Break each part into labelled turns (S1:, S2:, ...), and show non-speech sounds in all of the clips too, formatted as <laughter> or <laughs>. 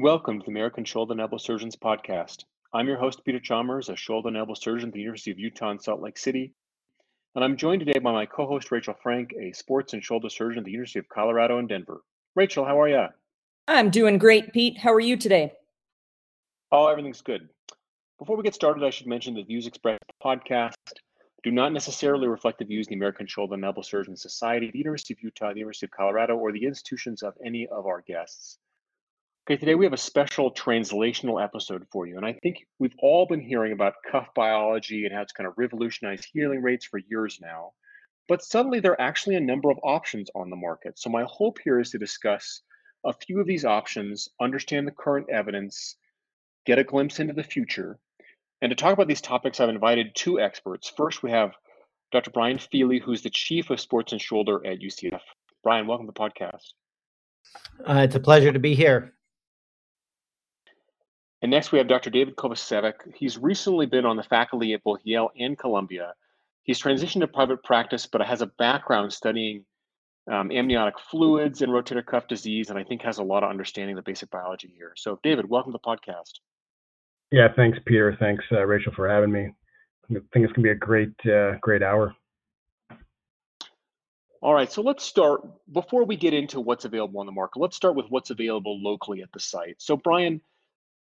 S1: Welcome to the American Shoulder and Elbow Surgeons Podcast. I'm your host, Peter Chalmers, a shoulder and elbow surgeon at the University of Utah in Salt Lake City. And I'm joined today by my co host, Rachel Frank, a sports and shoulder surgeon at the University of Colorado in Denver. Rachel, how are you?
S2: I'm doing great, Pete. How are you today?
S1: Oh, everything's good. Before we get started, I should mention that views expressed podcast do not necessarily reflect the views of the American Shoulder and Elbow Surgeons Society, the University of Utah, the University of Colorado, or the institutions of any of our guests. Okay, today we have a special translational episode for you. And I think we've all been hearing about cuff biology and how it's kind of revolutionized healing rates for years now. But suddenly there are actually a number of options on the market. So my hope here is to discuss a few of these options, understand the current evidence, get a glimpse into the future. And to talk about these topics, I've invited two experts. First, we have Dr. Brian Feeley, who's the chief of sports and shoulder at UCSF. Brian, welcome to the podcast.
S3: Uh, it's a pleasure to be here.
S1: And next we have Dr. David Kovacevic. He's recently been on the faculty at both Yale and Columbia. He's transitioned to private practice, but has a background studying um, amniotic fluids and rotator cuff disease, and I think has a lot of understanding of the basic biology here. So, David, welcome to the podcast.
S4: Yeah, thanks, Peter. Thanks, uh, Rachel, for having me. I think it's going to be a great, uh, great hour.
S1: All right, so let's start before we get into what's available on the market. Let's start with what's available locally at the site. So, Brian,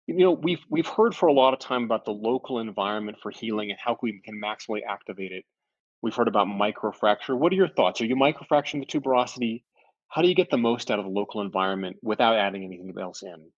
S1: you know we've we've heard for a lot of time about the local environment for healing and how we can maximally activate it. We've heard about microfracture. What are your thoughts? Are you microfracturing the tuberosity? How do you get the most out of the local environment without adding anything else in?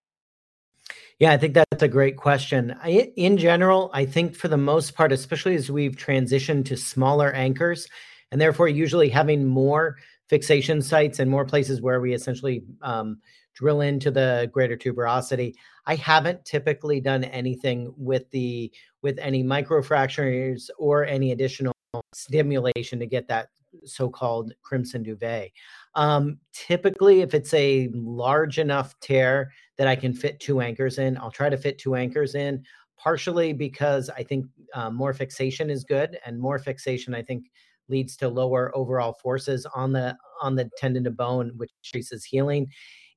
S3: Yeah, I think that's a great question. I, in general, I think for the most part, especially as we've transitioned to smaller anchors, and therefore usually having more fixation sites and more places where we essentially um, drill into the greater tuberosity. I haven't typically done anything with the with any microfractures or any additional stimulation to get that so-called crimson duvet. Um, typically, if it's a large enough tear that I can fit two anchors in, I'll try to fit two anchors in. Partially because I think uh, more fixation is good, and more fixation I think leads to lower overall forces on the on the tendon to bone, which increases healing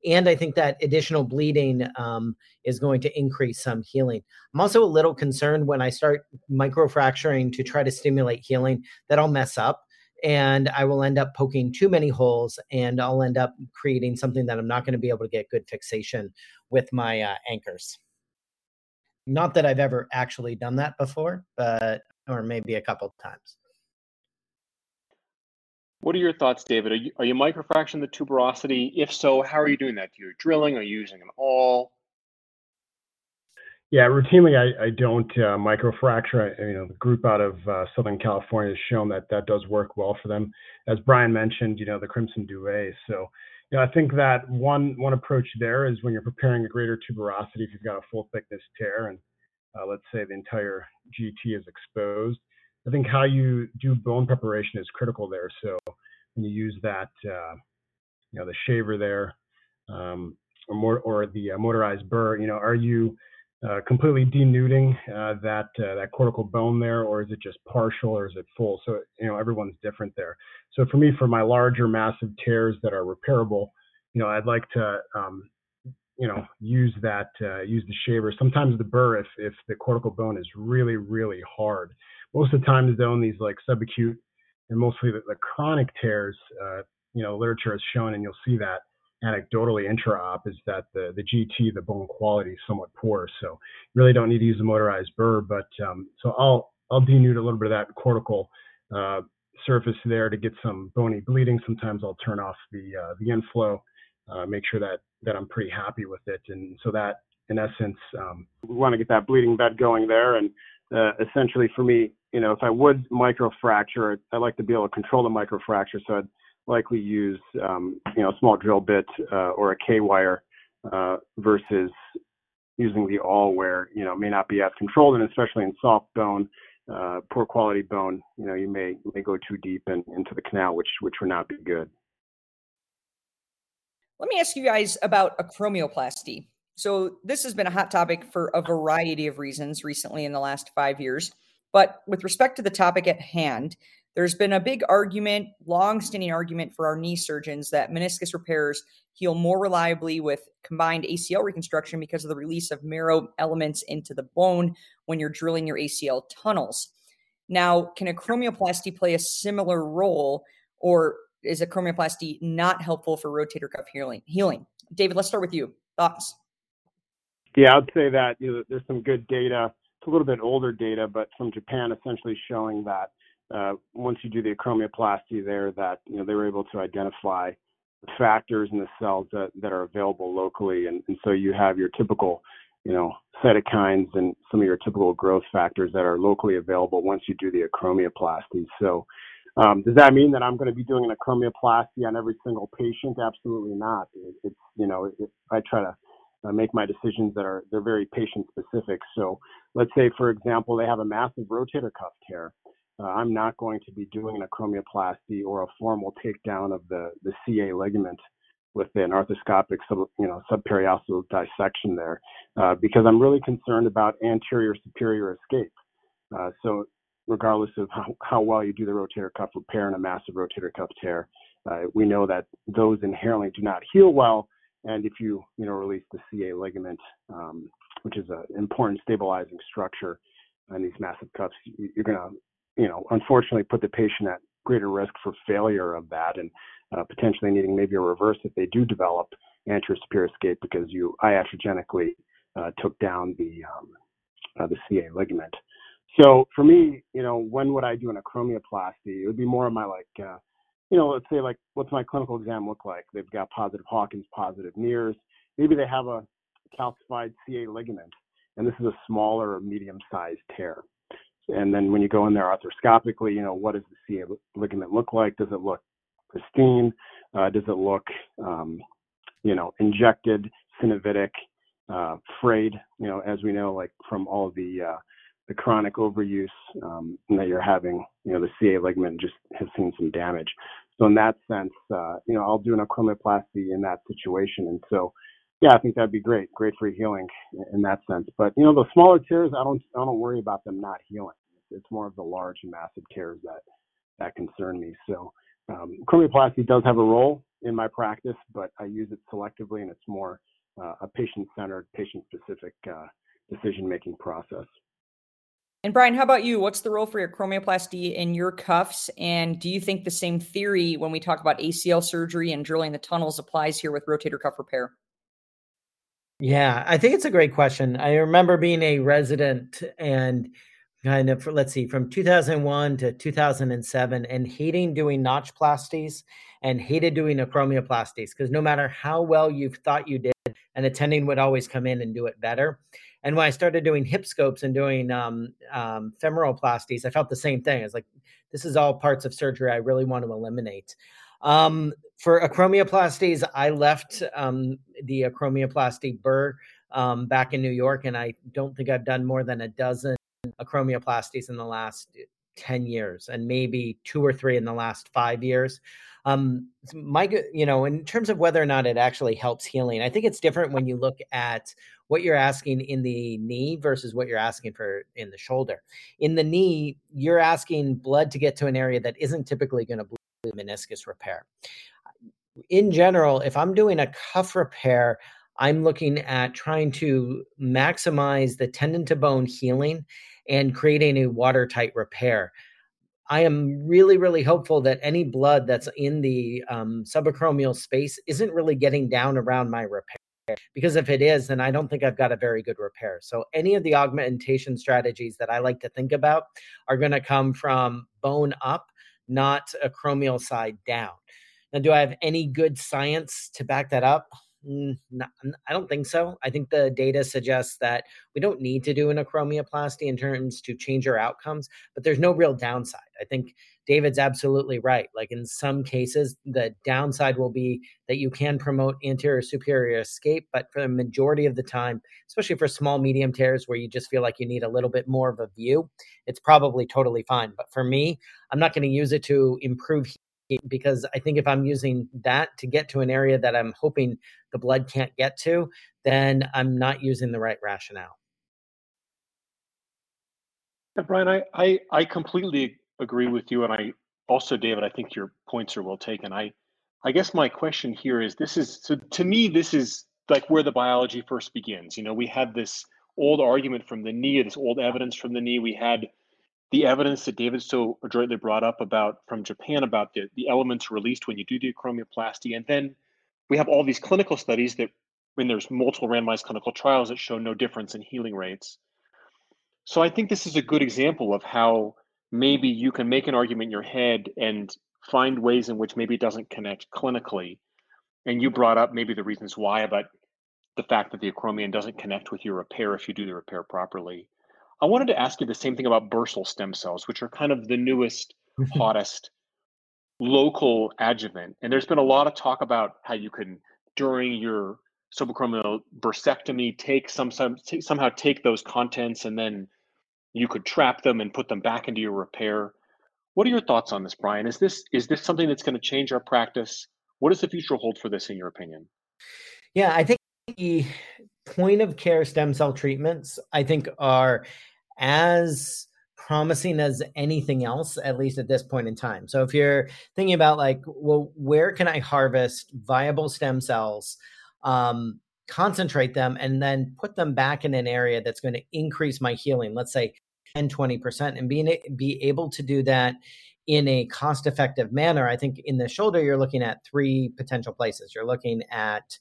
S3: and I think that additional bleeding um, is going to increase some healing. I'm also a little concerned when I start microfracturing to try to stimulate healing that I'll mess up and I will end up poking too many holes and I'll end up creating something that I'm not going to be able to get good fixation with my uh, anchors. Not that I've ever actually done that before, but or maybe a couple times.
S1: What are your thoughts, David? Are you, are you microfracturing the tuberosity? If so, how are you doing that? Do you drilling? Are you using an awl?
S4: Yeah, routinely I, I don't uh, microfracture. I, you know, the group out of uh, Southern California has shown that that does work well for them. As Brian mentioned, you know, the crimson duvet. So, you know, I think that one one approach there is when you're preparing a greater tuberosity, if you've got a full thickness tear and uh, let's say the entire GT is exposed, I think how you do bone preparation is critical there. So when you use that, uh, you know, the shaver there, um, or more, or the uh, motorized burr, you know, are you uh, completely denuding uh, that uh, that cortical bone there, or is it just partial, or is it full? So you know, everyone's different there. So for me, for my larger, massive tears that are repairable, you know, I'd like to um, you know use that uh, use the shaver sometimes the burr if if the cortical bone is really really hard most of the times in these like subacute and mostly the, the chronic tears uh, you know literature has shown and you'll see that anecdotally intra-op is that the the gt the bone quality is somewhat poor so you really don't need to use a motorized burr but um, so i'll i'll denude a little bit of that cortical uh, surface there to get some bony bleeding sometimes i'll turn off the uh, the inflow uh, make sure that that I'm pretty happy with it. And so that, in essence, um, we want to get that bleeding bed going there. And uh, essentially, for me, you know, if I would microfracture, I'd like to be able to control the microfracture. So I'd likely use, um, you know, a small drill bit uh, or a K wire uh, versus using the awl where you know it may not be as controlled, and especially in soft bone. Uh, poor quality bone, you know, you may may go too deep in, into the canal, which which would not be good.
S2: Let me ask you guys about acromioplasty. So, this has been a hot topic for a variety of reasons recently in the last five years. But with respect to the topic at hand, There's been a big argument, long-standing argument for our knee surgeons that meniscus repairs heal more reliably with combined ACL reconstruction because of the release of marrow elements into the bone when you're drilling your ACL tunnels. Now, can acromioplasty play a similar role, or is acromioplasty not helpful for rotator cuff healing? Healing, David. Let's start with you. Thoughts?
S4: Yeah, I'd say that you know, there's some good data. It's a little bit older data, but from Japan, essentially showing that uh, once you do the acromioplasty there, that you know they were able to identify the factors in the cells that, are available locally, and, so you have your typical you know cytokines and some of your typical growth factors that are locally available once you do the acromioplasty. So um, does that mean that I'm going to be doing an acromioplasty on every single patient? Absolutely not. It, it's you know I try to make my decisions that are they're very patient specific. So let's say for example they have a massive rotator cuff tear. Uh, I'm not going to be doing an acromioplasty or a formal takedown of the the CA ligament with an arthroscopic sub, you know subperiosteal dissection there uh, because I'm really concerned about anterior superior escape. Uh, so regardless of how, how well you do the rotator cuff repair and a massive rotator cuff tear, uh, we know that those inherently do not heal well. And if you, you know, release the CA ligament, um, which is an important stabilizing structure in these massive cuffs, you're going to, you know, unfortunately put the patient at greater risk for failure of that and uh, potentially needing maybe a reverse if they do develop anterior superior escape because you iatrogenically uh, took down the um, uh, the CA ligament. So for me, you know, when would I do an acromioplasty? It would be more of my like, uh, you know, let's say like, what's my clinical exam look like? They've got positive Hawkins, positive Neer's. Maybe they have a calcified CA ligament, and this is a smaller or medium-sized tear. And then when you go in there arthroscopically, you know, what does the CA ligament look like? Does it look pristine? Uh, does it look, um, you know, injected, synovitic, uh, frayed? You know, as we know, like from all the uh, the chronic overuse um, that you're having, you know, the CA ligament just has seen some damage. So in that sense, uh, you know, I'll do an acromioplasty in that situation. And so, yeah, I think that'd be great, great for healing in that sense. But you know, the smaller tears, I don't, I don't worry about them not healing. It's more of the large and massive tears that that concern me. So, um, acromioplasty does have a role in my practice, but I use it selectively, and it's more uh, a patient-centered, patient-specific uh, decision-making process.
S2: And Brian, how about you? What's the role for your acromioplasty in your cuffs? And do you think the same theory when we talk about ACL surgery and drilling the tunnels applies here with rotator cuff repair?
S3: Yeah, I think it's a great question. I remember being a resident and kind of, let's see, from 2001 to 2007 and hating doing notchplasties and hated doing acromioplasties because no matter how well you thought you did, an attending would always come in and do it better. And when I started doing hip scopes and doing um, um, femoroplasties, I felt the same thing. I was like, this is all parts of surgery I really want to eliminate. Um, for acromioplasties, I left um, the acromioplasty burr um, back in New York, and I don't think I've done more than a dozen acromioplasties in the last 10 years and maybe two or three in the last five years. Um, my, you know, in terms of whether or not it actually helps healing, I think it's different when you look at what you're asking in the knee versus what you're asking for in the shoulder. In the knee, you're asking blood to get to an area that isn't typically going to bleed meniscus repair. In general, if I'm doing a cuff repair, I'm looking at trying to maximize the tendon to bone healing and creating a watertight repair. I am really, really hopeful that any blood that's in the um, subacromial space isn't really getting down around my repair because if it is then i don't think i've got a very good repair. So any of the augmentation strategies that i like to think about are going to come from bone up not acromial side down. Now do i have any good science to back that up Mm, not, I don't think so. I think the data suggests that we don't need to do an acromioplasty in terms to change our outcomes, but there's no real downside. I think David's absolutely right. Like in some cases, the downside will be that you can promote anterior superior escape, but for the majority of the time, especially for small medium tears where you just feel like you need a little bit more of a view, it's probably totally fine. But for me, I'm not going to use it to improve because I think if I'm using that to get to an area that I'm hoping the blood can't get to, then I'm not using the right rationale.
S1: Yeah, Brian, I, I, I completely agree with you, and I also, David, I think your points are well taken. I, I guess my question here is: this is so to me, this is like where the biology first begins. You know, we had this old argument from the knee, this old evidence from the knee. We had the evidence that David so adroitly brought up about from Japan about the, the elements released when you do the acromioplasty. And then we have all these clinical studies that when there's multiple randomized clinical trials that show no difference in healing rates. So I think this is a good example of how maybe you can make an argument in your head and find ways in which maybe it doesn't connect clinically. And you brought up maybe the reasons why about the fact that the acromion doesn't connect with your repair if you do the repair properly. I wanted to ask you the same thing about bursal stem cells, which are kind of the newest, <laughs> hottest local adjuvant. And there's been a lot of talk about how you can, during your subacromial bursectomy, take some, some somehow take those contents and then you could trap them and put them back into your repair. What are your thoughts on this, Brian? Is this is this something that's going to change our practice? What does the future hold for this, in your opinion?
S3: Yeah, I think the point of care stem cell treatments, I think, are as promising as anything else, at least at this point in time. So if you're thinking about like, well, where can I harvest viable stem cells, um, concentrate them, and then put them back in an area that's going to increase my healing, let's say 10, 20%, and being be able to do that in a cost effective manner. I think in the shoulder, you're looking at three potential places. You're looking at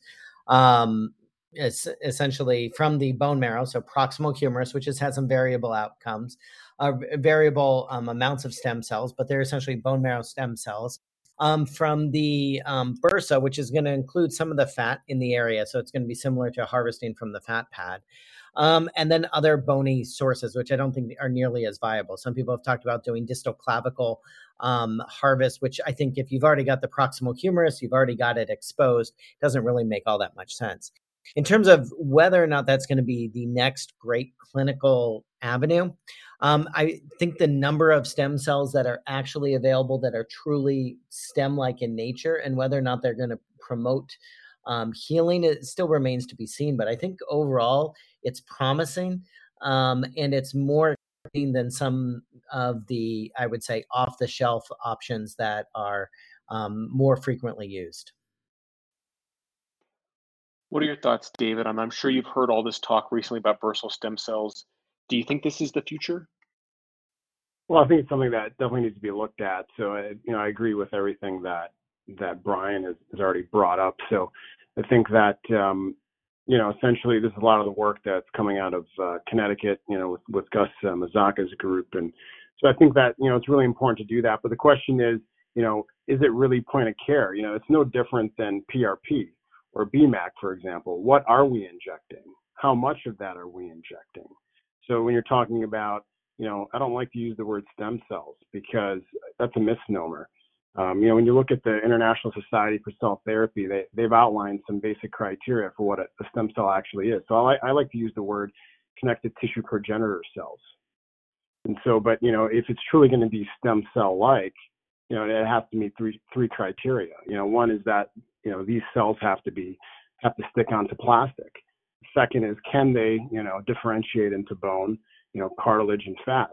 S3: um, essentially from the bone marrow, so proximal humerus, which has had some variable outcomes, uh, variable um, amounts of stem cells, but they're essentially bone marrow stem cells. Um, from the um, bursa, which is going to include some of the fat in the area, so it's going to be similar to harvesting from the fat pad. Um, and then other bony sources, which I don't think are nearly as viable. Some people have talked about doing distal clavicle um, harvest, which I think if you've already got the proximal humerus, you've already got it exposed, doesn't really make all that much sense. In terms of whether or not that's going to be the next great clinical avenue, um, I think the number of stem cells that are actually available that are truly stem like in nature and whether or not they're going to promote um, healing it still remains to be seen. But I think overall it's promising um, and it's more than some of the, I would say, off the shelf options that are um, more frequently used.
S1: What are your thoughts, David? I'm, I'm sure you've heard all this talk recently about bursal stem cells. Do you think this is the future?
S4: Well, I think it's something that definitely needs to be looked at. So, I, you know, I agree with everything that that Brian has, has already brought up. So, I think that um, you know, essentially, this is a lot of the work that's coming out of uh, Connecticut. You know, with, with Gus uh, Mazzocca's group, and so I think that you know it's really important to do that. But the question is, you know, is it really point of care? You know, it's no different than PRP or BMAC, for example, what are we injecting? How much of that are we injecting? So when you're talking about, you know, I don't like to use the word stem cells because that's a misnomer. Um, you know, when you look at the International Society for Cell Therapy, they, they've outlined some basic criteria for what a, a stem cell actually is. So I, I like to use the word connective tissue progenitor cells. And so, but you know, if it's truly going to be stem cell like, you know, it has to meet three three criteria. You know, one is that you know these cells have to be have to stick onto plastic. Second is can they you know differentiate into bone, you know, cartilage and fat.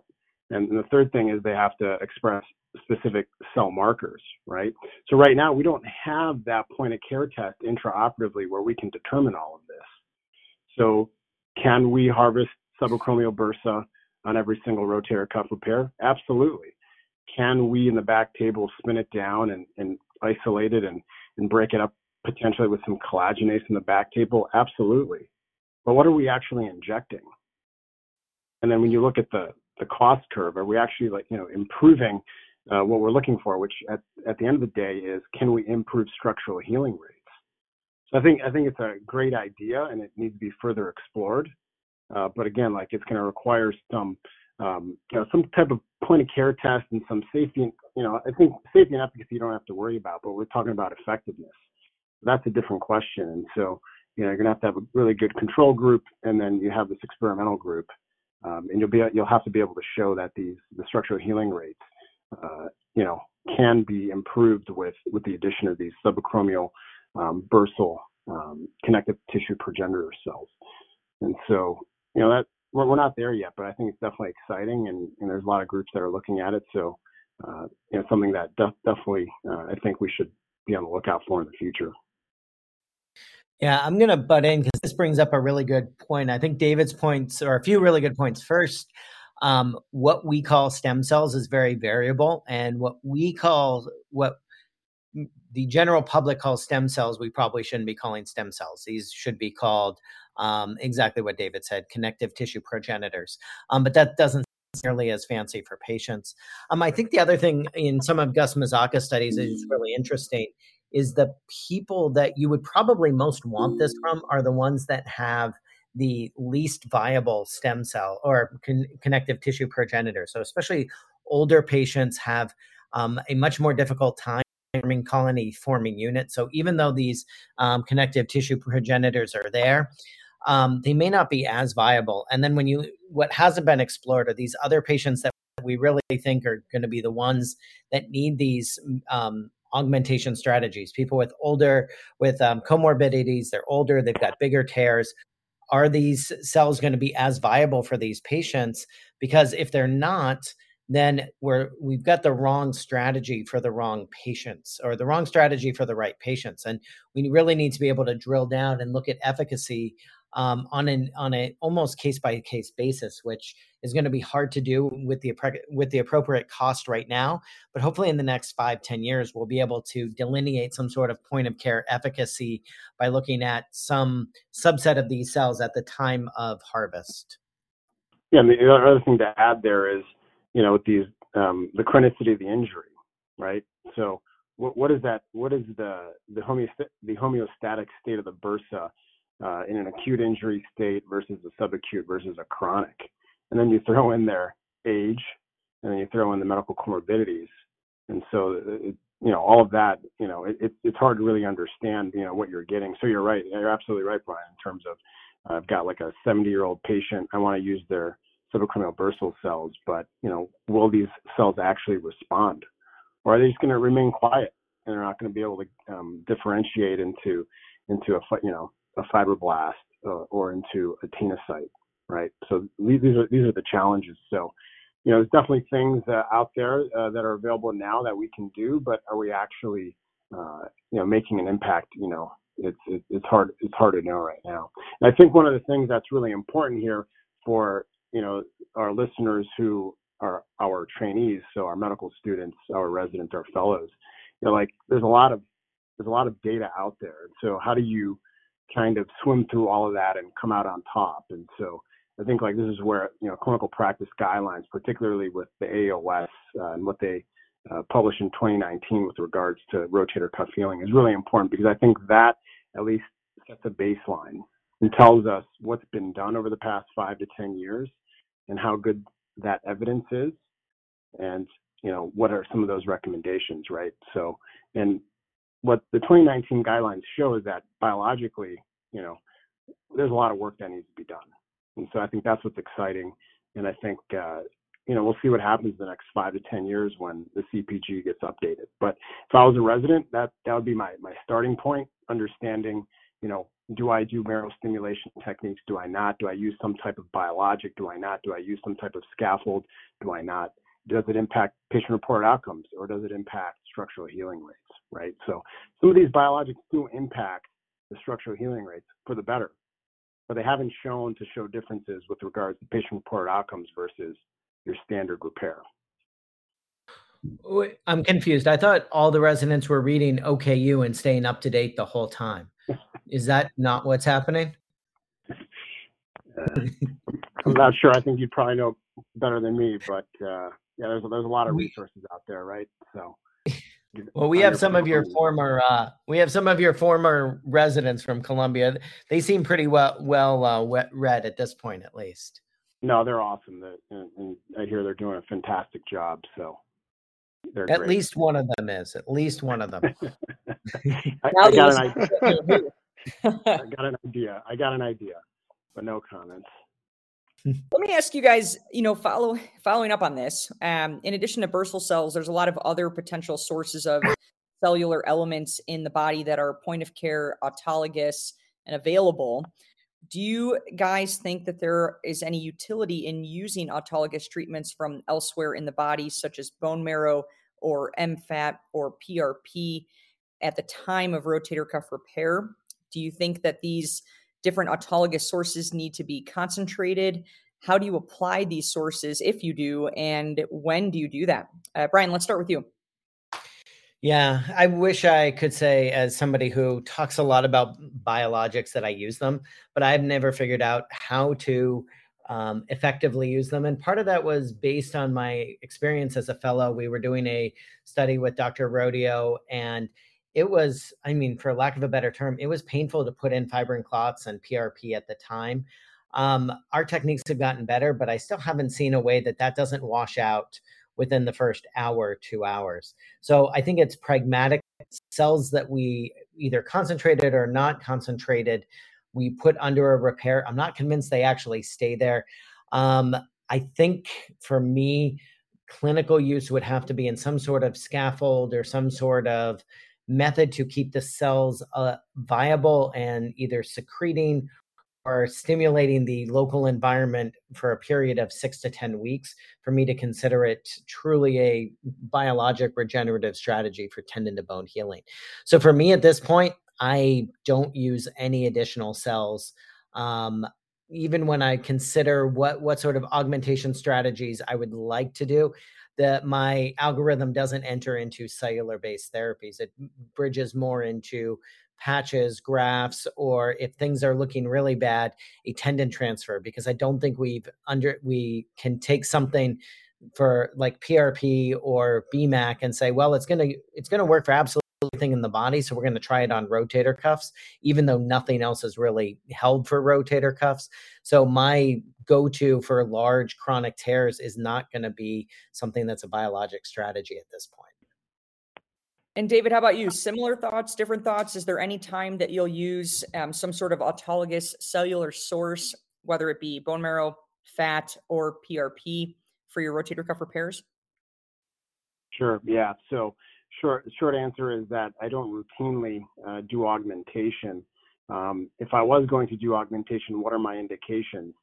S4: And the third thing is they have to express specific cell markers, right? So right now we don't have that point of care test intraoperatively where we can determine all of this. So can we harvest subacromial bursa on every single rotator cuff repair? Absolutely. Can we in the back table spin it down and, and isolate it and and break it up potentially with some collagenase in the back table? Absolutely. But what are we actually injecting? And then when you look at the, the cost curve, are we actually like, you know, improving uh, what we're looking for, which at, at the end of the day is can we improve structural healing rates? So I think I think it's a great idea and it needs to be further explored. Uh, but again, like it's going to require some um, you know some type of point of care test and some safety you know, I think safety and efficacy you don't have to worry about, but we're talking about effectiveness. That's a different question. And so, you know, you're gonna have to have a really good control group, and then you have this experimental group, um, and you'll be you'll have to be able to show that these the structural healing rates, uh, you know, can be improved with with the addition of these subacromial um, bursal um, connective tissue progenitor cells. And so, you know, that we're, we're not there yet, but I think it's definitely exciting, and, and there's a lot of groups that are looking at it. So uh, you know, something that def- definitely uh, I think we should be on the lookout for in the future.
S3: Yeah, I'm going to butt in because this brings up a really good point. I think David's points are a few really good points. First, um, what we call stem cells is very variable, and what we call what the general public calls stem cells, we probably shouldn't be calling stem cells. These should be called um, exactly what David said, connective tissue progenitors. Um, but that doesn't nearly as fancy for patients. Um, I think the other thing in some of Gus Mazzocca's studies is really interesting is the people that you would probably most want this from are the ones that have the least viable stem cell or con- connective tissue progenitor. So, especially older patients have um, a much more difficult time forming colony forming units. So, even though these um, connective tissue progenitors are there, um, they may not be as viable. And then, when you what hasn't been explored are these other patients that we really think are going to be the ones that need these um, augmentation strategies. People with older with um, comorbidities, they're older, they've got bigger tears. Are these cells going to be as viable for these patients? Because if they're not, then we're we've got the wrong strategy for the wrong patients or the wrong strategy for the right patients and we really need to be able to drill down and look at efficacy um, on an on a almost case by case basis, which is going to be hard to do with the with the appropriate cost right now. But hopefully, in the next five ten years, we'll be able to delineate some sort of point of care efficacy by looking at some subset of these cells at the time of harvest.
S4: Yeah, and the other thing to add there is, you know, with these um, the chronicity of the injury, right? So, what, what is that? What is the the, homeost- the homeostatic state of the bursa? uh, in an acute injury state versus a subacute versus a chronic. And then you throw in their age, and then you throw in the medical comorbidities. And so, uh, it, you know, all of that, you know, it, it, it's hard to really understand, you know, what you're getting. So you're right. You're absolutely right, Brian, in terms of uh, I've got like a 70 year old patient. I want to use their subacromial bursal cells, but, you know, will these cells actually respond? Or are they just going to remain quiet and they're not going to be able to um, differentiate into, into a, you know, a fibroblast uh, or into a tenocyte, right? So these are these are the challenges. So, you know, there's definitely things uh, out there uh, that are available now that we can do, but are we actually, uh, you know, making an impact? You know, it's it's hard it's hard to know right now. And I think one of the things that's really important here for you know our listeners who are our trainees, so our medical students, our residents, our fellows, you know, like there's a lot of there's a lot of data out there. So how do you kind of swim through all of that and come out on top. And so I think like this is where you know clinical practice guidelines, particularly with the AAOS uh, and what they uh, published in 2019 with regards to rotator cuff healing, is really important because I think that at least sets a baseline and tells us what's been done over the past five to 10 years and how good that evidence is, and you know what are some of those recommendations, right? So and what the 2019 guidelines show is that biologically, you know, there's a lot of work that needs to be done. And so I think that's what's exciting. And I think, uh, you know, we'll see what happens in the next five to 10 years when the CPG gets updated. But if I was a resident, that, that would be my, my starting point, understanding, you know, do I do marrow stimulation techniques? Do I not? Do I use some type of biologic? Do I not? Do I use some type of scaffold? Do I not? Does it impact patient reported outcomes or does it impact structural healing rates? right? So some of these biologics do impact the structural healing rates for the better, but they haven't shown to show differences with regards to patient reported outcomes versus your standard repair.
S3: I'm confused. I thought all the residents were reading OKU and staying up to date the whole time. <laughs> Is that not what's happening?
S4: Uh, I'm not sure. I think you'd probably know better than me, but uh, yeah, there's there's a lot of resources out there, right? So
S3: well, we have some of your former uh, we have some of your former residents from Columbia. They seem pretty well well uh, read at this point, at least.
S4: No, they're awesome. And, and I hear they're doing a fantastic job. So
S3: they're at great. least one of them is. At least one of them. <laughs>
S4: I, I got an <laughs> idea. <laughs> I got an idea. I got an idea, but no comments.
S2: Let me ask you guys, you know, follow following up on this. Um, in addition to bursal cells, there's a lot of other potential sources of cellular elements in the body that are point of care, autologous, and available. Do you guys think that there is any utility in using autologous treatments from elsewhere in the body, such as bone marrow or MFAT or PRP, at the time of rotator cuff repair? Do you think that these different autologous sources need to be concentrated? How do you apply these sources if you do? And when do you do that? Uh, Brian, let's start with you.
S3: Yeah, I wish I could say, as somebody who talks a lot about biologics, that I use them, but I've never figured out how to um, effectively use them. And part of that was based on my experience as a fellow. We were doing a study with Dr. Rodeo, and it was, I mean, for lack of a better term, it was painful to put in fibrin clots and PRP at the time. Um, our techniques have gotten better, but I still haven't seen a way that that doesn't wash out within the first hour, two hours. So I think it's pragmatic cells that we either concentrated or not concentrated, we put under a repair. I'm not convinced they actually stay there. Um, I think for me, clinical use would have to be in some sort of scaffold or some sort of method to keep the cells uh, viable and either secreting or stimulating the local environment for a period of six to 10 weeks for me to consider it truly a biologic regenerative strategy for tendon to bone healing. So for me at this point, I don't use any additional cells. Um, even when I consider what what sort of augmentation strategies I would like to do, that my algorithm doesn't enter into cellular based therapies. It bridges more into patches, grafts, or if things are looking really bad, a tendon transfer, because I don't think we've under we can take something for like PRP or BMAC and say, well, it's gonna it's gonna work for absolutely everything in the body, so we're gonna try it on rotator cuffs, even though nothing else is really held for rotator cuffs. So my go-to for large chronic tears is not going to be something that's a biologic strategy at this point.
S2: And David, how about you? Similar thoughts, different thoughts? Is there any time that you'll use um, some sort of autologous cellular source, whether it be bone marrow, fat, or PRP for your rotator cuff repairs?
S4: Sure. Yeah. So short short answer is that I don't routinely uh, do augmentation. Um, if I was going to do augmentation, what are my indications?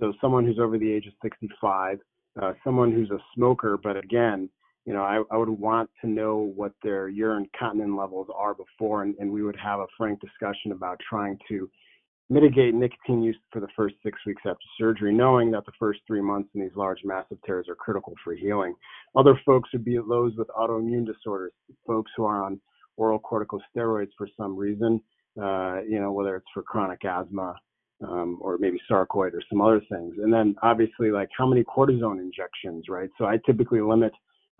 S4: So someone who's over the age of 65, uh, someone who's a smoker, but again, you know, I, I would want to know what their urine cotinine levels are before, and, and we would have a frank discussion about trying to mitigate nicotine use for the first six weeks after surgery, knowing that the first three months in these large massive tears are critical for healing. Other folks would be those with autoimmune disorders, folks who are on oral corticosteroids for some reason, uh, you know, whether it's for chronic asthma um, or maybe sarcoid or some other things. And then obviously, like how many cortisone injections, right? So I typically limit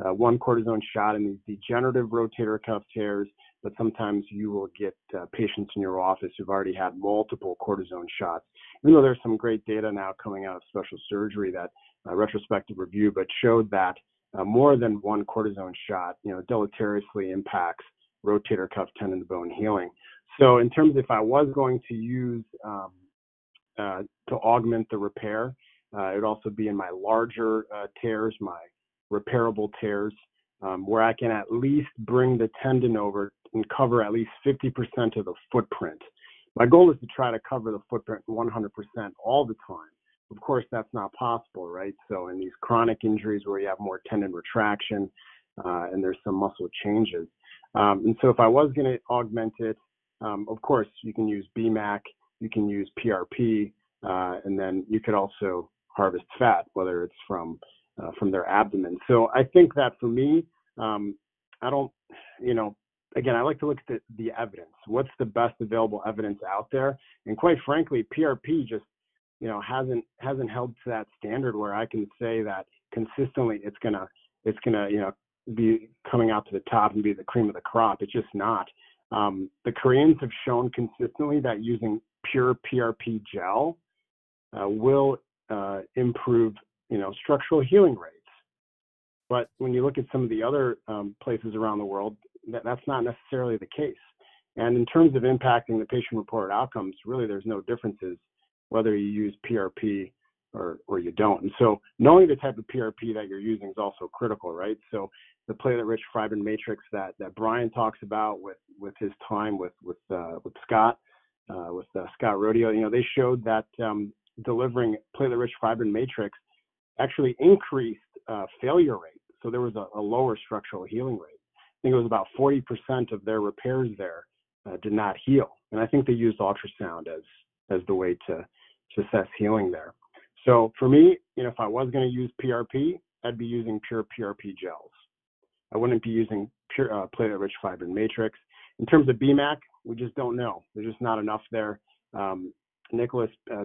S4: uh, one cortisone shot in these degenerative rotator cuff tears, but sometimes you will get uh, patients in your office who've already had multiple cortisone shots. Even though there's some great data now coming out of special surgery that uh, retrospective review, but showed that uh, more than one cortisone shot, you know, deleteriously impacts rotator cuff tendon bone healing. So in terms of if I was going to use um, uh, to augment the repair, uh, it would also be in my larger tears, my repairable tears, um, where I can at least bring the tendon over and cover at least 50% of the footprint. My goal is to try to cover the footprint 100% all the time. Of course, that's not possible, right? So, in these chronic injuries where you have more tendon retraction uh, and there's some muscle changes. Um, and so, if I was going to augment it, um, of course, you can use BMAC, you can use PRP, uh, and then you could also harvest fat, whether it's from uh, from their abdomen. So I think that for me, um, I don't, you know, again, I like to look at the, the evidence. What's the best available evidence out there? And quite frankly, PRP just, you know, hasn't hasn't held to that standard where I can say that consistently it's gonna it's gonna you know be coming out to the top and be the cream of the crop. It's just not. Um, the Koreans have shown consistently that using pure PRP gel uh, will uh, improve you know, structural healing rates. But when you look at some of the other um, places around the world, that, that's not necessarily the case. And in terms of impacting the patient-reported outcomes, really there's no differences whether you use PRP or, or you don't. And so knowing the type of PRP that you're using is also critical, right? So the platelet-rich fibrin matrix that, that Brian talks about with, with his time with, with, uh, with Scott, uh, with uh, Scott Rodeo, you know, they showed that um, delivering platelet-rich fibrin matrix actually increased uh, failure rate. So there was a, a, lower structural healing rate. I think it was about 40% of their repairs there uh, did not heal, and I think they used ultrasound as as the way to to assess healing there. So for me, you know, if I was going to use PRP, I'd be using pure PRP gels. I wouldn't be using pure uh, platelet-rich fibrin matrix. In terms of BMAC, we just don't know. There's just not enough there. Um, Nicholas uh,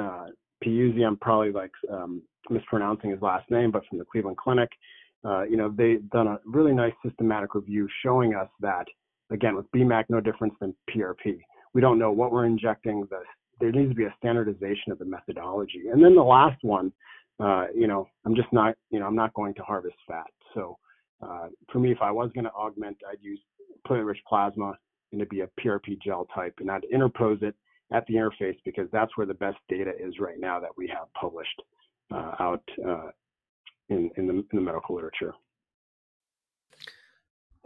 S4: uh, I'm probably like um, mispronouncing his last name, but from the Cleveland Clinic, uh, you know, they've done a really nice systematic review showing us that, again, with BMAC, no difference than PRP. We don't know what we're injecting. The, there needs to be a standardization of the methodology. And then the last one, uh, you know, I'm just not, you know, I'm not going to harvest fat. So uh, for me, if I was going to augment, I'd use platelet-rich plasma and it'd be a PRP gel type, and I'd interpose it at the interface because that's where the best data is right now that we have published uh, out uh, in, in the, in the medical literature.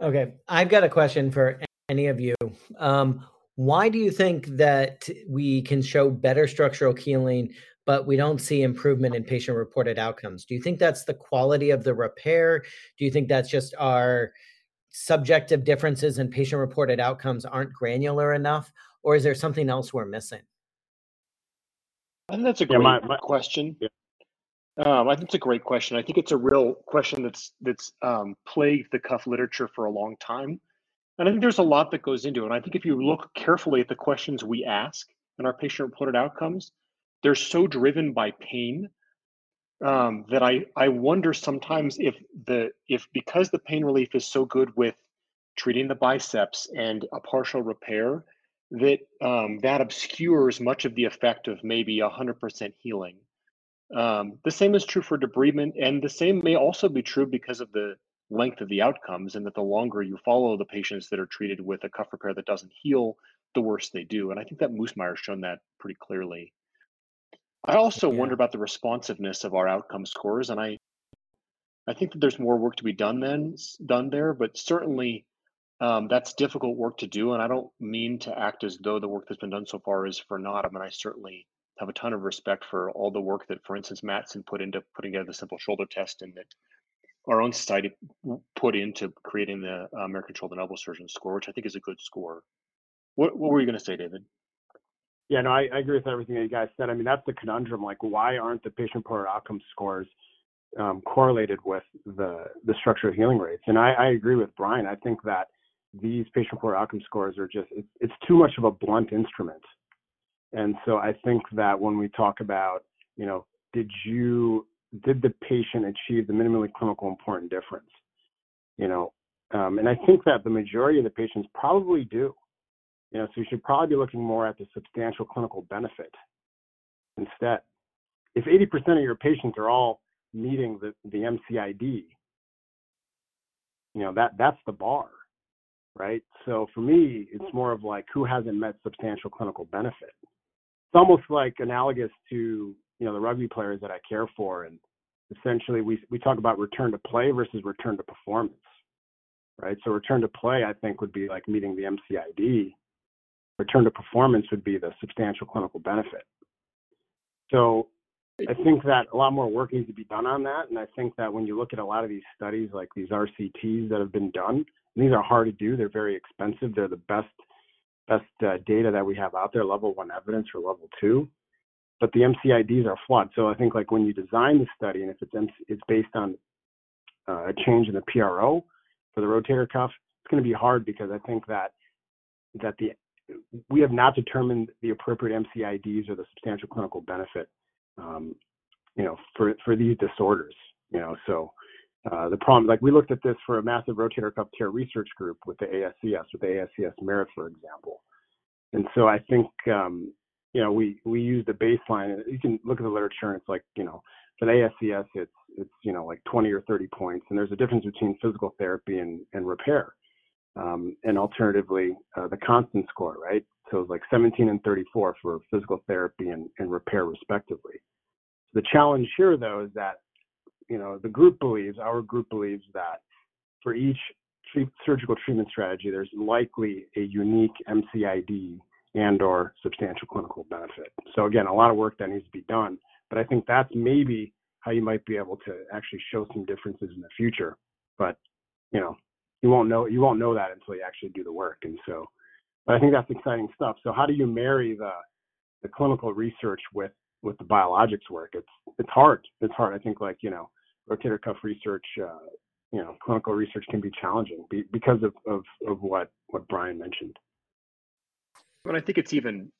S3: Okay, I've got a question for any of you. Um, why do you think that we can show better structural healing, but we don't see improvement in patient reported outcomes? Do you think that's the quality of the repair? Do you think that's just our subjective differences in patient reported outcomes aren't granular enough? Or is there something else we're missing?
S1: And that's a great yeah, my, my, question. Yeah. Um, I think it's a great question. I think it's a real question that's that's um, plagued the cuff literature for a long time, and I think there's a lot that goes into it. And I think if you look carefully at the questions we ask and our patient-reported outcomes, they're so driven by pain um, that I I wonder sometimes if the if because the pain relief is so good with treating the biceps and a partial repair that um, that obscures much of the effect of maybe 100% healing um, the same is true for debridement, and the same may also be true because of the length of the outcomes, and that the longer you follow the patients that are treated with a cuff repair that doesn't heal, the worse they do. And I think that Moosmayer has shown that pretty clearly. I also yeah. wonder about the responsiveness of our outcome scores, and I, I think that there's more work to be done then done there, but certainly um, that's difficult work to do. And I don't mean to act as though the work that's been done so far is for naught. I mean, I certainly have a ton of respect for all the work that, for instance, Matsen put into putting together the simple shoulder test and that our own society put into creating the American Shoulder and Elbow Surgeon score, which I think is a good score. What, what were you going to say, David?
S4: Yeah, no, I, I, agree with everything that you guys said. I mean, that's the conundrum. Like, why aren't the patient-reported outcome scores um, correlated with the the structural healing rates? And I, I agree with Brian. I think that these patient-reported outcome scores are just it's, it's too much of a blunt instrument and so I think that when we talk about, you know, did you did the patient achieve the minimally clinical important difference? You know, um, and I think that the majority of the patients probably do. You know, so you should probably be looking more at the substantial clinical benefit instead. If 80% of your patients are all meeting the, the MCID, you know, that that's the bar, right? So for me, it's more of like who hasn't met substantial clinical benefit it's almost like analogous to you know the rugby players that I care for, and essentially we we talk about return to play versus return to performance, right? So return to play, I think, would be like meeting the MCID. Return to performance would be the substantial clinical benefit. So I think that a lot more work needs to be done on that, and I think that when you look at a lot of these studies, like these RCTs that have been done, these are hard to do. They're very expensive. They're the best best uh, data that we have out there, level one evidence or level two. But the MCIDs are flawed. So I think like when you design the study, and if it's MC, it's based on uh, a change in the PRO for the rotator cuff, it's going to be hard because I think that that the we have not determined the appropriate MCIDs or the substantial clinical benefit, um, you know, for for these disorders. You know, so uh, the problem, like we looked at this for a massive rotator cuff tear research group with the ASES, with the ASES Merit, for example. And so I think, um, you know, we, we use the baseline and you can look at the literature and it's like, you know, for the ASES, it's, it's, you know, like 20 or 30 points. And there's a difference between physical therapy and, and repair. Um, and alternatively, uh, the constant score, right? So it's like 17 and 34 for physical therapy and, and repair respectively. The challenge here though is that you know, the group believes, our group believes that for each treat, surgical treatment strategy, there's likely a unique MCID and or substantial clinical benefit. So again, a lot of work that needs to be done, but I think that's maybe how you might be able to actually show some differences in the future. But you know, you won't know you won't know that until you actually do the work. And so, but I think that's exciting stuff. So how do you marry the the clinical research with with the biologics work? It's it's hard. It's hard. I think like you know, rotator cuff research, uh, you know, clinical research can be challenging be, because of, of of what what Brian mentioned.
S1: But I think it's even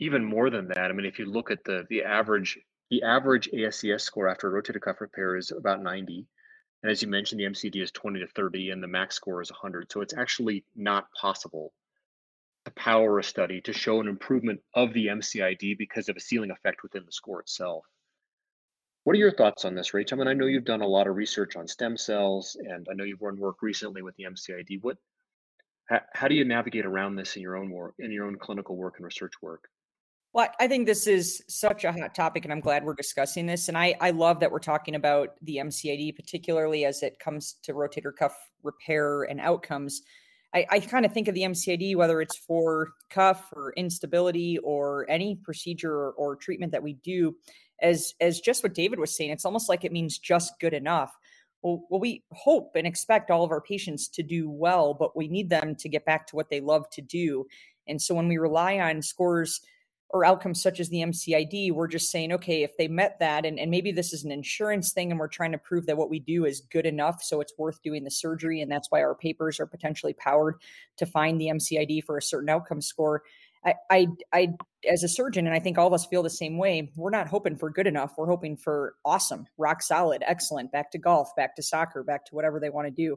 S1: even more than that. I mean, if you look at the the average the average ASES score after rotator cuff repair is about 90. And as you mentioned, the MCID is 20 to 30 and the max score is 100. So it's actually not possible to power a study to show an improvement of the MCID because of a ceiling effect within the score itself. What are your thoughts on this, Rachel? I mean, I know you've done a lot of research on stem cells, and I know you've done work recently with the MCID. What, how, how do you navigate around this in your own work, in your own clinical work and research work?
S2: Well, I think this is such a hot topic, and I'm glad we're discussing this. And I, I love that we're talking about the MCID, particularly as it comes to rotator cuff repair and outcomes. I, I kind of think of the MCID, whether it's for cuff or instability or any procedure or, or treatment that we do, as as just what David was saying. It's almost like it means just good enough. Well, well, we hope and expect all of our patients to do well, but we need them to get back to what they love to do. And so when we rely on scores or outcomes such as the MCID, we're just saying, okay, if they met that, and, and maybe this is an insurance thing, and we're trying to prove that what we do is good enough, so it's worth doing the surgery, and that's why our papers are potentially powered to find the MCID for a certain outcome score. I, I, I, as a surgeon, and I think all of us feel the same way. We're not hoping for good enough. We're hoping for awesome, rock solid, excellent, back to golf, back to soccer, back to whatever they want to do.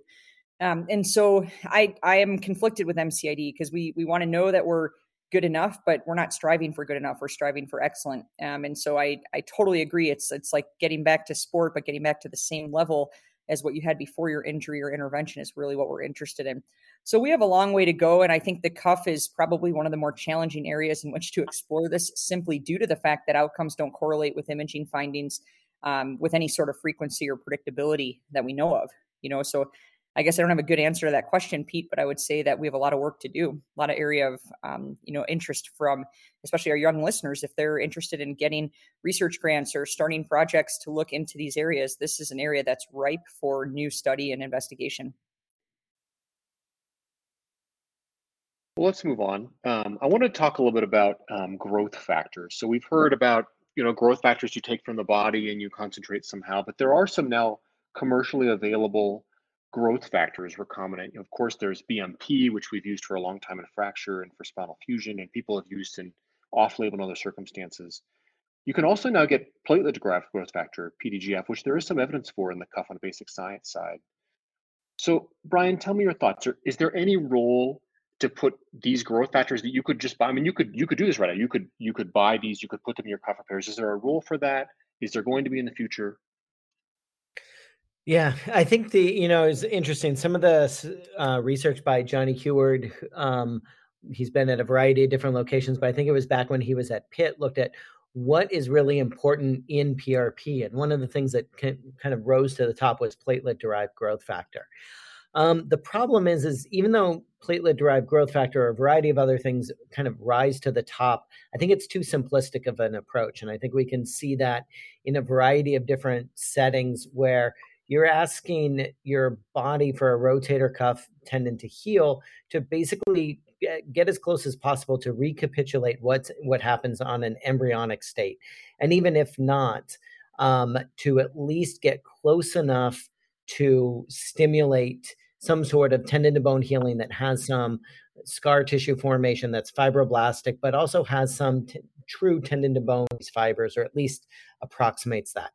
S2: Um, and so I, I am conflicted with MCID because we, we want to know that we're good enough, but we're not striving for good enough. We're striving for excellent. Um, and so I, I totally agree. It's, it's like getting back to sport, but getting back to the same level as what you had before your injury or intervention is really what we're interested in. So we have a long way to go. And I think the cuff is probably one of the more challenging areas in which to explore this simply due to the fact that outcomes don't correlate with imaging findings um, with any sort of frequency or predictability that we know of. You know, so I guess I don't have a good answer to that question, Pete, but I would say that we have a lot of work to do, a lot of area of um, you know interest from especially our young listeners if they're interested in getting research grants or starting projects to look into these areas. This is an area that's ripe for new study and investigation.
S1: Well, let's move on. Um, I want to talk a little bit about um, growth factors. So we've heard about you know growth factors you take from the body and you concentrate somehow, but there are some now commercially available growth factors recombinant. Of course, there's BMP, which we've used for a long time in fracture and for spinal fusion, and people have used in off-label and other circumstances. You can also now get platelet-derived growth factor, PDGF, which there is some evidence for in the cuff on the basic science side. So, Brian, tell me your thoughts. Is there any role to put these growth factors that you could just buy? I mean, you could you could do this right now. You could you could buy these. You could put them in your cuff repairs. Is there a role for that? Is there going to be in the future?
S3: Yeah, I think the you know is interesting. Some of the uh, research by Johnny Huard, um, he's been at a variety of different locations, but I think it was back when he was at Pitt, looked at what is really important in PRP, and one of the things that kind of rose to the top was platelet-derived growth factor. Um, the problem is, is even though platelet-derived growth factor or a variety of other things kind of rise to the top, I think it's too simplistic of an approach, and I think we can see that in a variety of different settings where you're asking your body for a rotator cuff tendon to heal to basically get, get as close as possible to recapitulate what's what happens on an embryonic state. And even if not um, to at least get close enough to stimulate some sort of tendon to bone healing that has some scar tissue formation that's fibroblastic, but also has some t- true tendon to bone fibers, or at least approximates that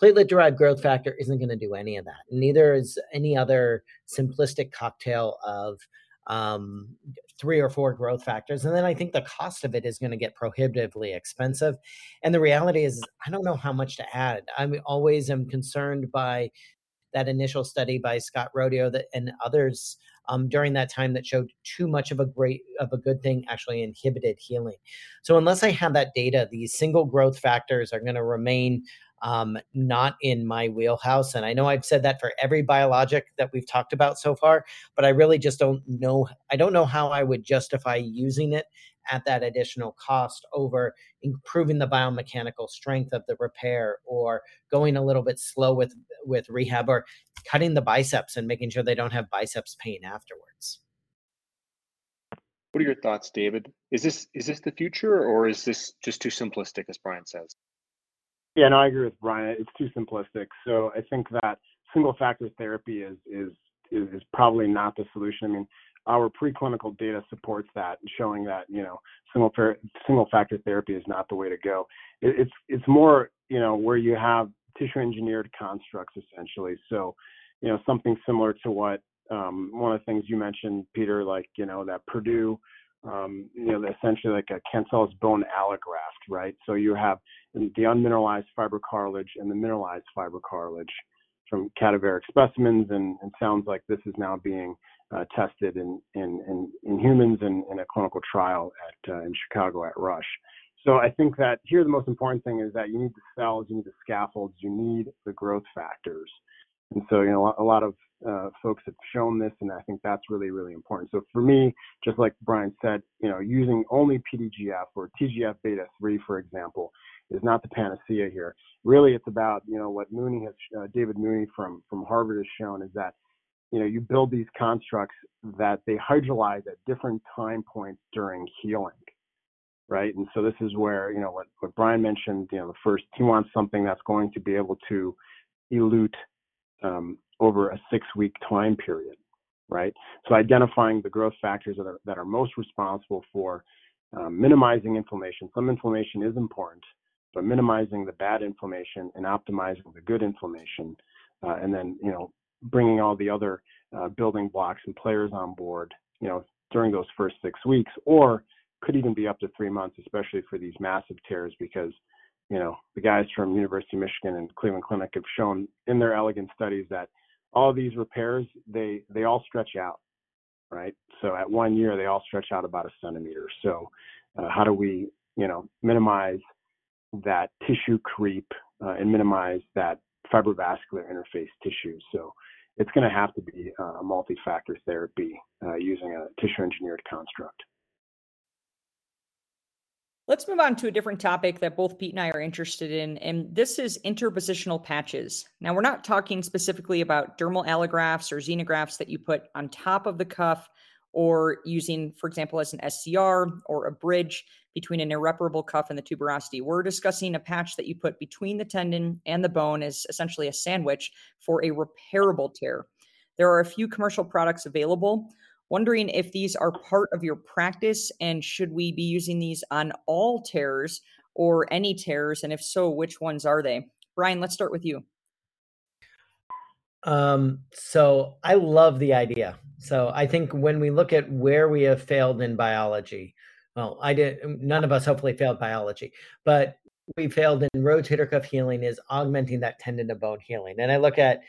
S3: platelet derived growth factor isn't going to do any of that. Neither is any other simplistic cocktail of um, three or four growth factors. And then I think the cost of it is going to get prohibitively expensive. And the reality is, I don't know how much to add. I always am concerned by that initial study by Scott Rodeo that, and others um, during that time that showed too much of a great of a good thing actually inhibited healing. So unless I have that data, these single growth factors are going to remain um, not in my wheelhouse. And I know I've said that for every biologic that we've talked about so far, but I really just don't know. I don't know how I would justify using it at that additional cost over improving the biomechanical strength of the repair or going a little bit slow with with rehab or cutting the biceps and making sure they don't have biceps pain afterwards.
S1: What are your thoughts, David? Is this is this the future or is this just too simplistic as Brian says?
S4: Yeah, no, I agree with Brian. It's too simplistic. So I think that single factor therapy is is is, is probably not the solution. I mean, our preclinical data supports that, showing that you know single single factor therapy is not the way to go. It, it's it's more you know where you have tissue engineered constructs essentially. So you know something similar to what um, one of the things you mentioned, Peter, like you know that Purdue, um, you know, essentially like a cancellous bone allograft, right? So you have the unmineralized fibrocartilage and the mineralized fibrocartilage from cadaveric specimens, and it sounds like this is now being uh, tested in, in, in, in, humans in, in a clinical trial at, uh, in Chicago at Rush. So I think that here the most important thing is that you need the cells, you need the scaffolds, you need the growth factors. And so, you know, a lot of uh, folks have shown this, and I think that's really, really important. So for me, just like Brian said, you know, using only PDGF or TGF beta 3, for example, is not the panacea here. Really, it's about, you know, what Mooney has, uh, David Mooney from, from Harvard has shown is that, you know, you build these constructs that they hydrolyze at different time points during healing right? And so this is where, you know, what, what Brian mentioned, you know, the first, he wants something that's going to be able to elute um, over a six week time period, right? So identifying the growth factors that are, that are most responsible for um, minimizing inflammation. Some inflammation is important, but minimizing the bad inflammation and optimizing the good inflammation, uh, and then you know bringing all the other uh, building blocks and players on board, you know, during those first six weeks, or could even be up to three months, especially for these massive tears, because you know, the guys from University of Michigan and Cleveland Clinic have shown in their elegant studies that all these repairs they they all stretch out, right? So at one year they all stretch out about a centimeter. So uh, how do we you know minimize that tissue creep uh, and minimize that fibrovascular interface tissue? So it's going to have to be a multi-factor therapy uh, using a tissue engineered construct.
S2: Let's move on to a different topic that both Pete and I are interested in, and this is interpositional patches. Now, we're not talking specifically about dermal allografts or xenografts that you put on top of the cuff or using, for example, as an SCR or a bridge between an irreparable cuff and the tuberosity. We're discussing a patch that you put between the tendon and the bone as essentially a sandwich for a repairable tear. There are a few commercial products available. Wondering if these are part of your practice and should we be using these on all tears or any tears? And if so, which ones are they? Brian, let's start with you.
S3: Um, so I love the idea. So I think when we look at where we have failed in biology, well, I did none of us hopefully failed biology, but we failed in rotator cuff healing is augmenting that tendon to bone healing. And I look at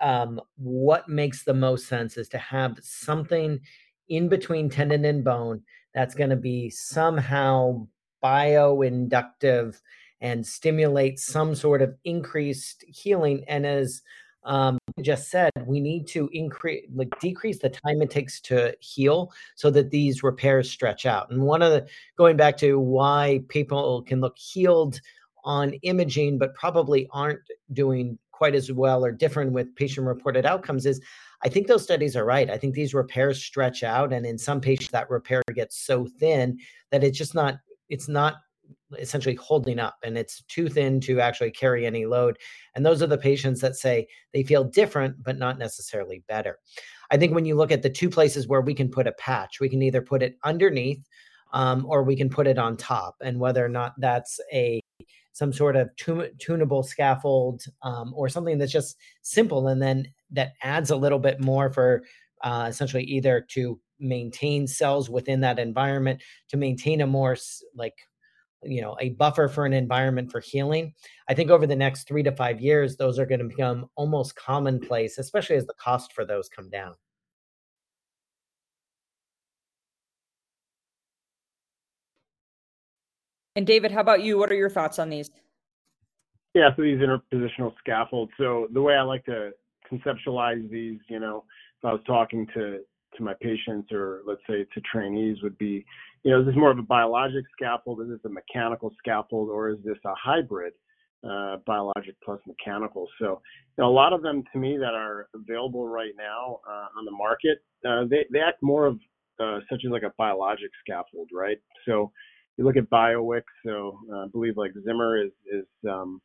S3: um, what makes the most sense is to have something in between tendon and bone that's going to be somehow bioinductive and stimulate some sort of increased healing. And as um, just said, we need to increase, like decrease the time it takes to heal so that these repairs stretch out. And one of the, going back to why people can look healed on imaging, but probably aren't doing quite as well or different with patient reported outcomes is I think those studies are right. I think these repairs stretch out, and in some patients, that repair gets so thin that it's just not, it's not essentially holding up and it's too thin to actually carry any load. And those are the patients that say they feel different, but not necessarily better. I think when you look at the two places where we can put a patch, we can either put it underneath um, or we can put it on top. And whether or not that's a some sort of tunable scaffold um, or something that's just simple and then that adds a little bit more for uh, essentially either to maintain cells within that environment to maintain a more like you know a buffer for an environment for healing. I think over the next three to five years those are going to become almost commonplace especially as the cost for those come down.
S2: And david how about you? What are your thoughts on these?
S4: Yeah so these interpositional scaffolds. So the way i like to conceptualize these you know if i was talking to to my patients or let's say to trainees would be, you know, is this more of a biologic scaffold? Is this a mechanical scaffold, or is this a hybrid uh, biologic plus mechanical? So, you know, a lot of them to me that are available right now uh, on the market, uh, they they act more of uh, such as like a biologic scaffold, right? So, you look at BioWick. So, uh, I believe like Zimmer is is um,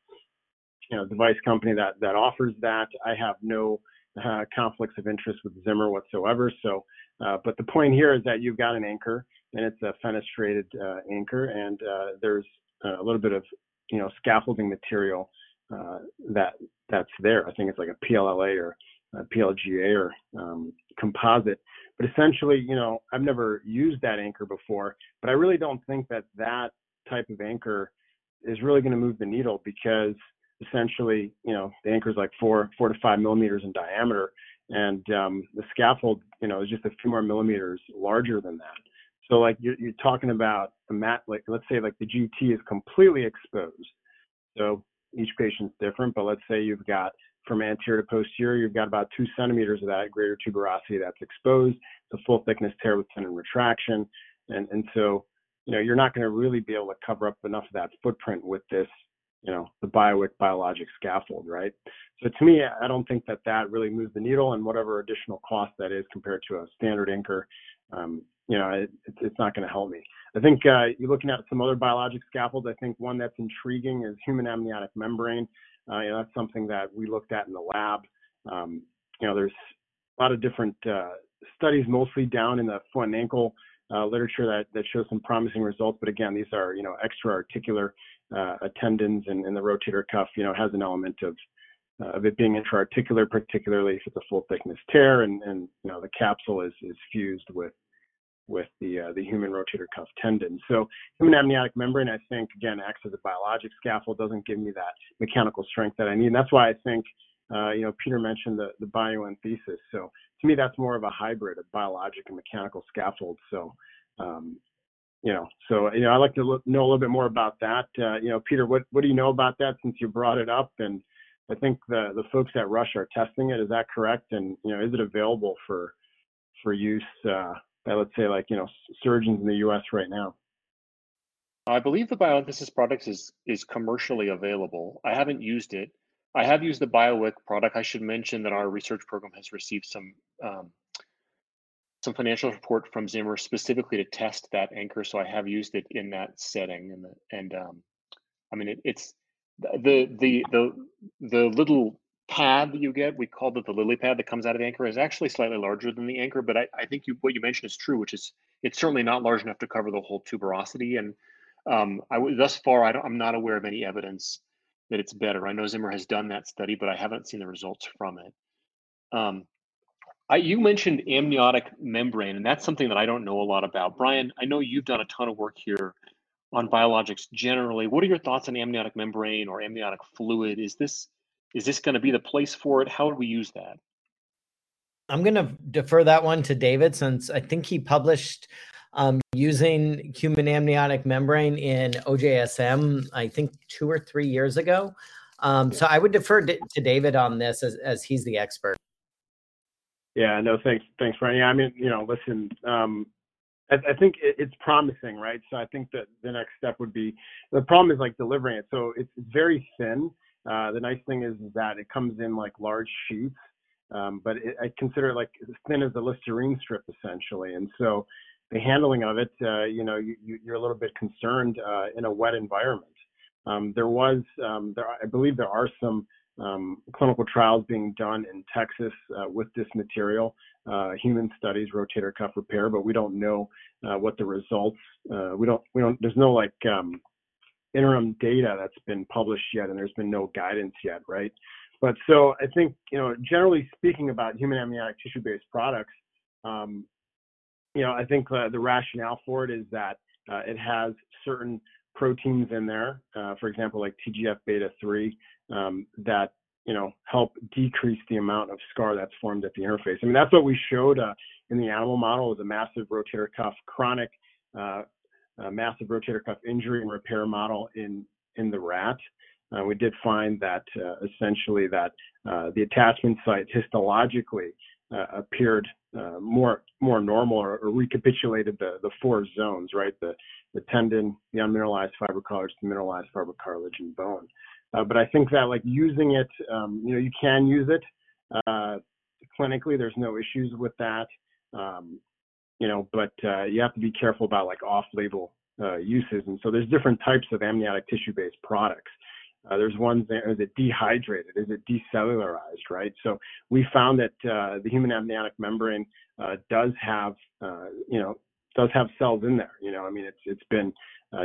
S4: you know device company that that offers that. I have no uh, conflicts of interest with Zimmer whatsoever. So, uh, but the point here is that you've got an anchor and it's a fenestrated uh, anchor, and uh, there's a little bit of you know scaffolding material uh, that that's there. I think it's like a PLLA or a PLGA or um, composite. But essentially, you know, I've never used that anchor before, but I really don't think that that type of anchor is really going to move the needle because essentially, you know, the anchor is like four, four to five millimeters in diameter, and um, the scaffold, you know, is just a few more millimeters larger than that. So like you're, you're talking about a mat, like let's say like the GT is completely exposed. So each patient's different, but let's say you've got from anterior to posterior, you've got about two centimeters of that greater tuberosity that's exposed, the full thickness tear with tendon retraction, and and so you know you're not going to really be able to cover up enough of that footprint with this you know, the BioWick biologic scaffold, right? So to me, I don't think that that really moves the needle and whatever additional cost that is compared to a standard anchor, um, you know, it, it's not going to help me. I think uh, you're looking at some other biologic scaffolds. I think one that's intriguing is human amniotic membrane. Uh, you know, that's something that we looked at in the lab. Um, you know, there's a lot of different uh, studies, mostly down in the foot and ankle uh, literature that, that shows some promising results. But again, these are, you know, extra articular uh, tendons and, and, the rotator cuff, you know, has an element of uh, of it being intra-articular, particularly if it's a full thickness tear, and, and you know the capsule is is fused with with the uh, the human rotator cuff tendon. So human amniotic membrane, I think, again, acts as a biologic scaffold, doesn't give me that mechanical strength that I need. And that's why I think, uh, you know, Peter mentioned the the bioenthesis. So to me, that's more of a hybrid of biologic and mechanical scaffold. So um, you know, so you know, I'd like to look, know a little bit more about that. Uh, you know, Peter, what what do you know about that since you brought it up? And I think the the folks at Rush are testing it. Is that correct? And you know, is it available for for use uh, by let's say like you know surgeons in the U.S. right now?
S1: I believe the bioenthesis product is is commercially available. I haven't used it. I have used the BioWick product. I should mention that our research program has received some um, some financial support from Zimmer specifically to test that anchor. So I have used it in that setting, and and um, I mean it, it's the the the the little pad that you get. We called it the lily pad that comes out of the anchor is actually slightly larger than the anchor, but I, I think you, what you mentioned is true, which is it's certainly not large enough to cover the whole tuberosity. And um, I thus far I am not aware of any evidence that it's better. I know Zimmer has done that study, but I haven't seen the results from it. Um, I, you mentioned amniotic membrane, and that's something that I don't know a lot about. Brian, I know you've done a ton of work here on biologics generally. What are your thoughts on amniotic membrane or amniotic fluid? Is this is this going to be the place for it? How would we use that?
S3: I'm going to defer that one to David since I think he published um, using human amniotic membrane in OJSM, I think two or three years ago. Um, so I would defer to, to David on this as, as he's the expert.
S4: Yeah, no, thanks, thanks, Brian. Yeah, I mean, you know, listen, um, I, I think it, it's promising, right? So I think that the next step would be the problem is like delivering it. So it's, very thin. Uh, the nice thing is, that it comes in like large sheets, um, but it, I consider it like as thin as a Listerine strip essentially. And so the handling of it, uh, you know, you, you, are a little bit concerned uh, in a wet environment. Um, there was, um, there, I believe there are some um, clinical trials being done in Texas uh, with this material, uh, human studies, rotator cuff repair, but we don't know uh, what the results. Uh, we don't. We don't. There's no like um, interim data that's been published yet, and there's been no guidance yet, right? But so I think you know, generally speaking, about human amniotic tissue-based products, um, you know, I think uh, the rationale for it is that uh, it has certain proteins in there, for example, like TGF beta 3, um, that you know help decrease the amount of scar that's formed at the interface. I mean that's what we showed uh, in the animal model was a massive rotator cuff chronic uh, massive rotator cuff injury and repair model in in the rat. Uh, we did find that uh, essentially that uh, the attachment site histologically uh, appeared more more normal or, or, recapitulated the the four zones, right? The the tendon, the unmineralized fiber cartilage, the mineralized fiber cartilage, and bone. Uh, but I think that like using it, um, you know, you can use it uh, clinically. There's no issues with that, um, you know, but uh, you have to be careful about like off-label uh, uses. And so there's different types of amniotic tissue-based products. Uh, there's ones that is it dehydrated? Is it decellularized? Right. So we found that the human amniotic membrane does have, you know, does have cells in there. You know, I mean, it's it's been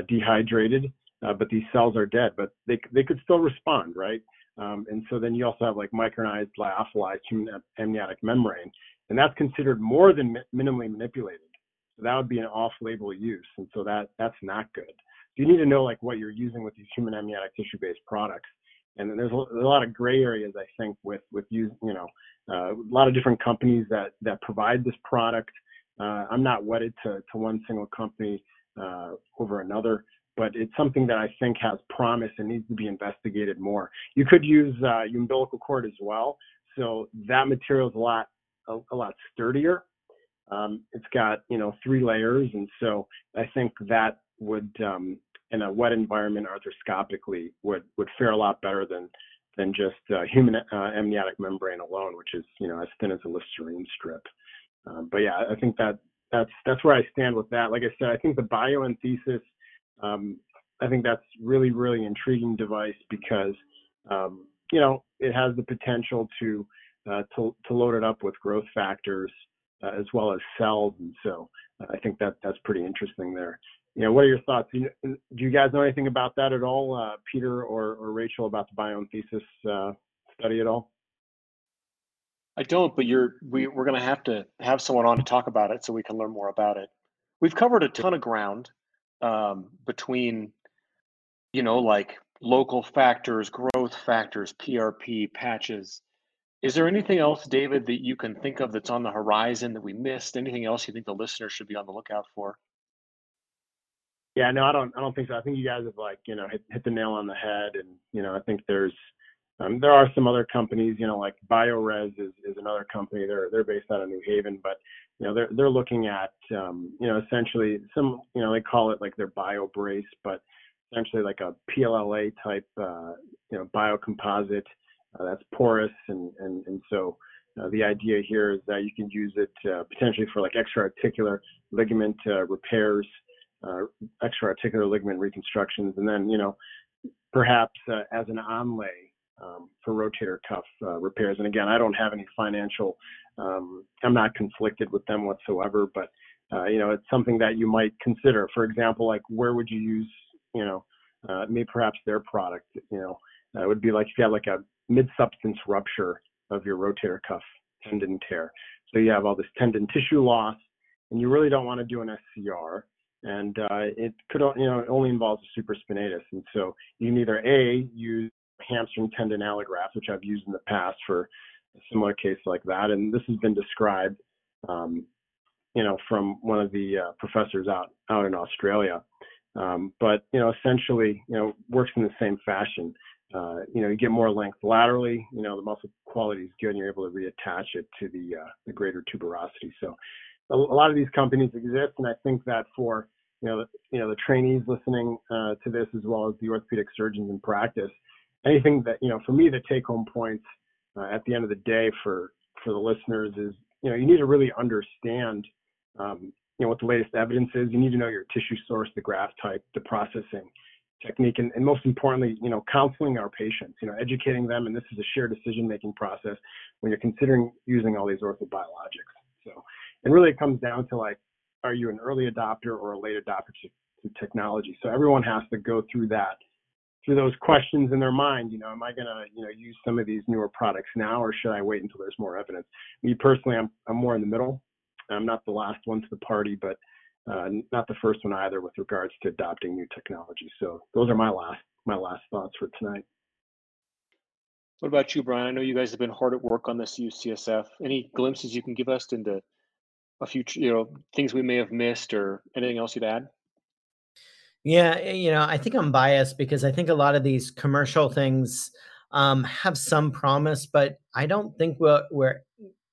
S4: dehydrated, uh, but these cells are dead, but they they could still respond, right? Um, and so then you also have like micronized lyophilized human amniotic membrane, and that's considered more than mi- minimally manipulated. So that would be an off-label use, and so that that's not good you need to know like what you're using with these human amniotic tissue-based products. And there's a, a lot of gray areas, I think, with with you, you know, uh, a lot of different companies that that provide this product. Uh, I'm not wedded to to one single company uh, over another, but it's something that I think has promise and needs to be investigated more. You could use uh, umbilical cord as well, so that material is a lot a, a lot sturdier. Um, it's got you know three layers, and so I think that would um, in a wet environment arthroscopically would would fare a lot better than than just uh, human uh, amniotic membrane alone, which is you know as thin as a Listerine strip. Um, but yeah, I think that that's that's where I stand with that. Like I said, I think the bioenthesis, um, I think that's really really intriguing device because um, you know it has the potential to uh, to to load it up with growth factors uh, as well as cells, and so uh, I think that that's pretty interesting there you know, what are your thoughts? Do you, do you guys know anything about that at all, uh, Peter or, or Rachel, about the bioenthesis uh, study at all?
S1: I don't, but you're we, we're going to have to have someone on to talk about it so we can learn more about it. We've covered a ton of ground um, between, you know, like local factors, growth factors, PRP, patches. Is there anything else, David, that you can think of that's on the horizon that we missed? Anything else you think the listeners should be on the lookout for?
S4: Yeah, no, I don't. I don't think so. I think you guys have like you know hit, hit the nail on the head, and you know I think there's um, there are some other companies, you know, like Biorez is, is another company. They're they're based out of New Haven, but you know they're they're looking at um, you know essentially some you know they call it like their BioBrace, but essentially like a PLLA type uh, you know biocomposite uh, that's porous, and and and so uh, the idea here is that you can use it uh, potentially for like extra-articular ligament uh, repairs uh, extra-articular ligament reconstructions, and then you know perhaps as an onlay um, for rotator cuff uh, repairs. And again, I don't have any financial. Um, I'm not conflicted with them whatsoever, but uh, you know it's something that you might consider. For example, like where would you use you know uh, maybe perhaps their product. You know uh, it would be like if you had like a mid-substance rupture of your rotator cuff tendon tear. So you have all this tendon tissue loss, and you really don't want to do an SCR and uh, it could you know it only involves a supraspinatus, and so you can either a use hamstring tendon allograft, which I've used in the past for a similar case like that, and this has been described, um, you know, from one of the uh, professors out out in Australia. Um, but you know, essentially, you know, works in the same fashion. Uh, you know, you get more length laterally. You know, the muscle quality is good, and you're able to reattach it to the uh, the greater tuberosity. So, a, lot of these companies exist, and I think that for you know, the, you know, the trainees listening uh, to this as well as the orthopedic surgeons in practice. Anything that you know, for me, the take-home points uh, at the end of the day for for the listeners is, you know, you need to really understand, um, you know, what the latest evidence is. You need to know your tissue source, the graft type, the processing technique, and, and most importantly, you know, counseling our patients. You know, educating them, and this is a shared decision-making process when you're considering using all these orthobiologics. So, and really, it comes down to like are you an early adopter or a late adopter to, to technology? So everyone has to go through that, through those questions in their mind. You know, am I going to, you know, use some of these newer products now, or should I wait until there's more evidence? Me personally, I'm I'm more in the middle. I'm not the last one to the party, but uh, not the first one either with regards to adopting new technology. So those are my last my last thoughts for tonight.
S1: What about you, Brian? I know you guys have been hard at work on this UCSF. Any glimpses you can give us into a few you know things we may have missed or anything else you'd add
S3: yeah eh, you know i think i'm biased because i think a lot of these commercial things um, have some promise but i don't think we're, we're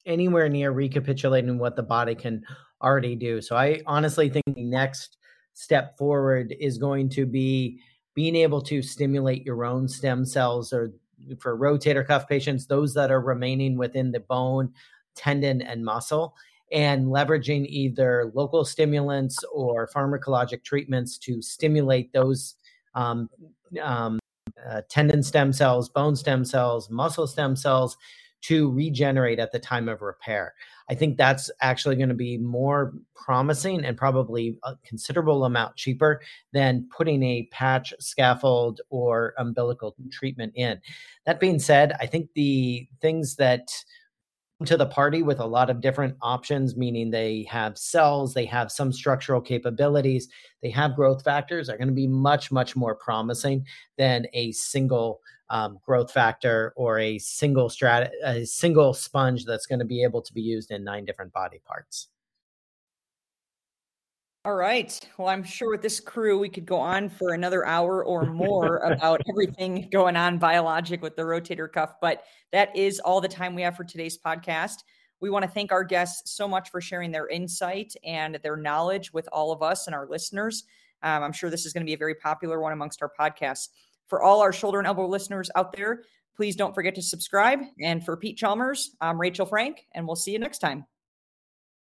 S3: anywhere near recapitulating what the body can already do. So I honestly think the next step forward is going to be being able to stimulate your own stem cells or for rotator cuff patients, those that are remaining within the bone, tendon, and muscle, and leveraging either local stimulants or pharmacologic treatments to stimulate those um, um, uh, tendon stem cells, bone stem cells, muscle stem cells to regenerate at the time of repair. I think that's actually going to be more promising and probably a considerable amount cheaper than putting a patch, scaffold, or umbilical treatment in. That being said, I think the things that to the party with a lot of different options, meaning they have cells, they have some structural capabilities, they have growth factors, are going to be much, much more promising than a single um, growth factor or a single strat a single sponge that's going to be able to be used in nine different body parts.
S2: All right. Well, I'm sure with this crew, we could go on for another hour or <laughs> more about everything going on biologic with the rotator cuff. But that is all the time we have for today's podcast. We want to thank our guests so much for sharing their insight and their knowledge with all of us and our listeners. Um, I'm sure this is going to be a very popular one amongst our podcasts. For all our shoulder and elbow listeners out there, please don't forget to subscribe. And for Pete Chalmers, I'm Rachel Frank, and we'll see you next time.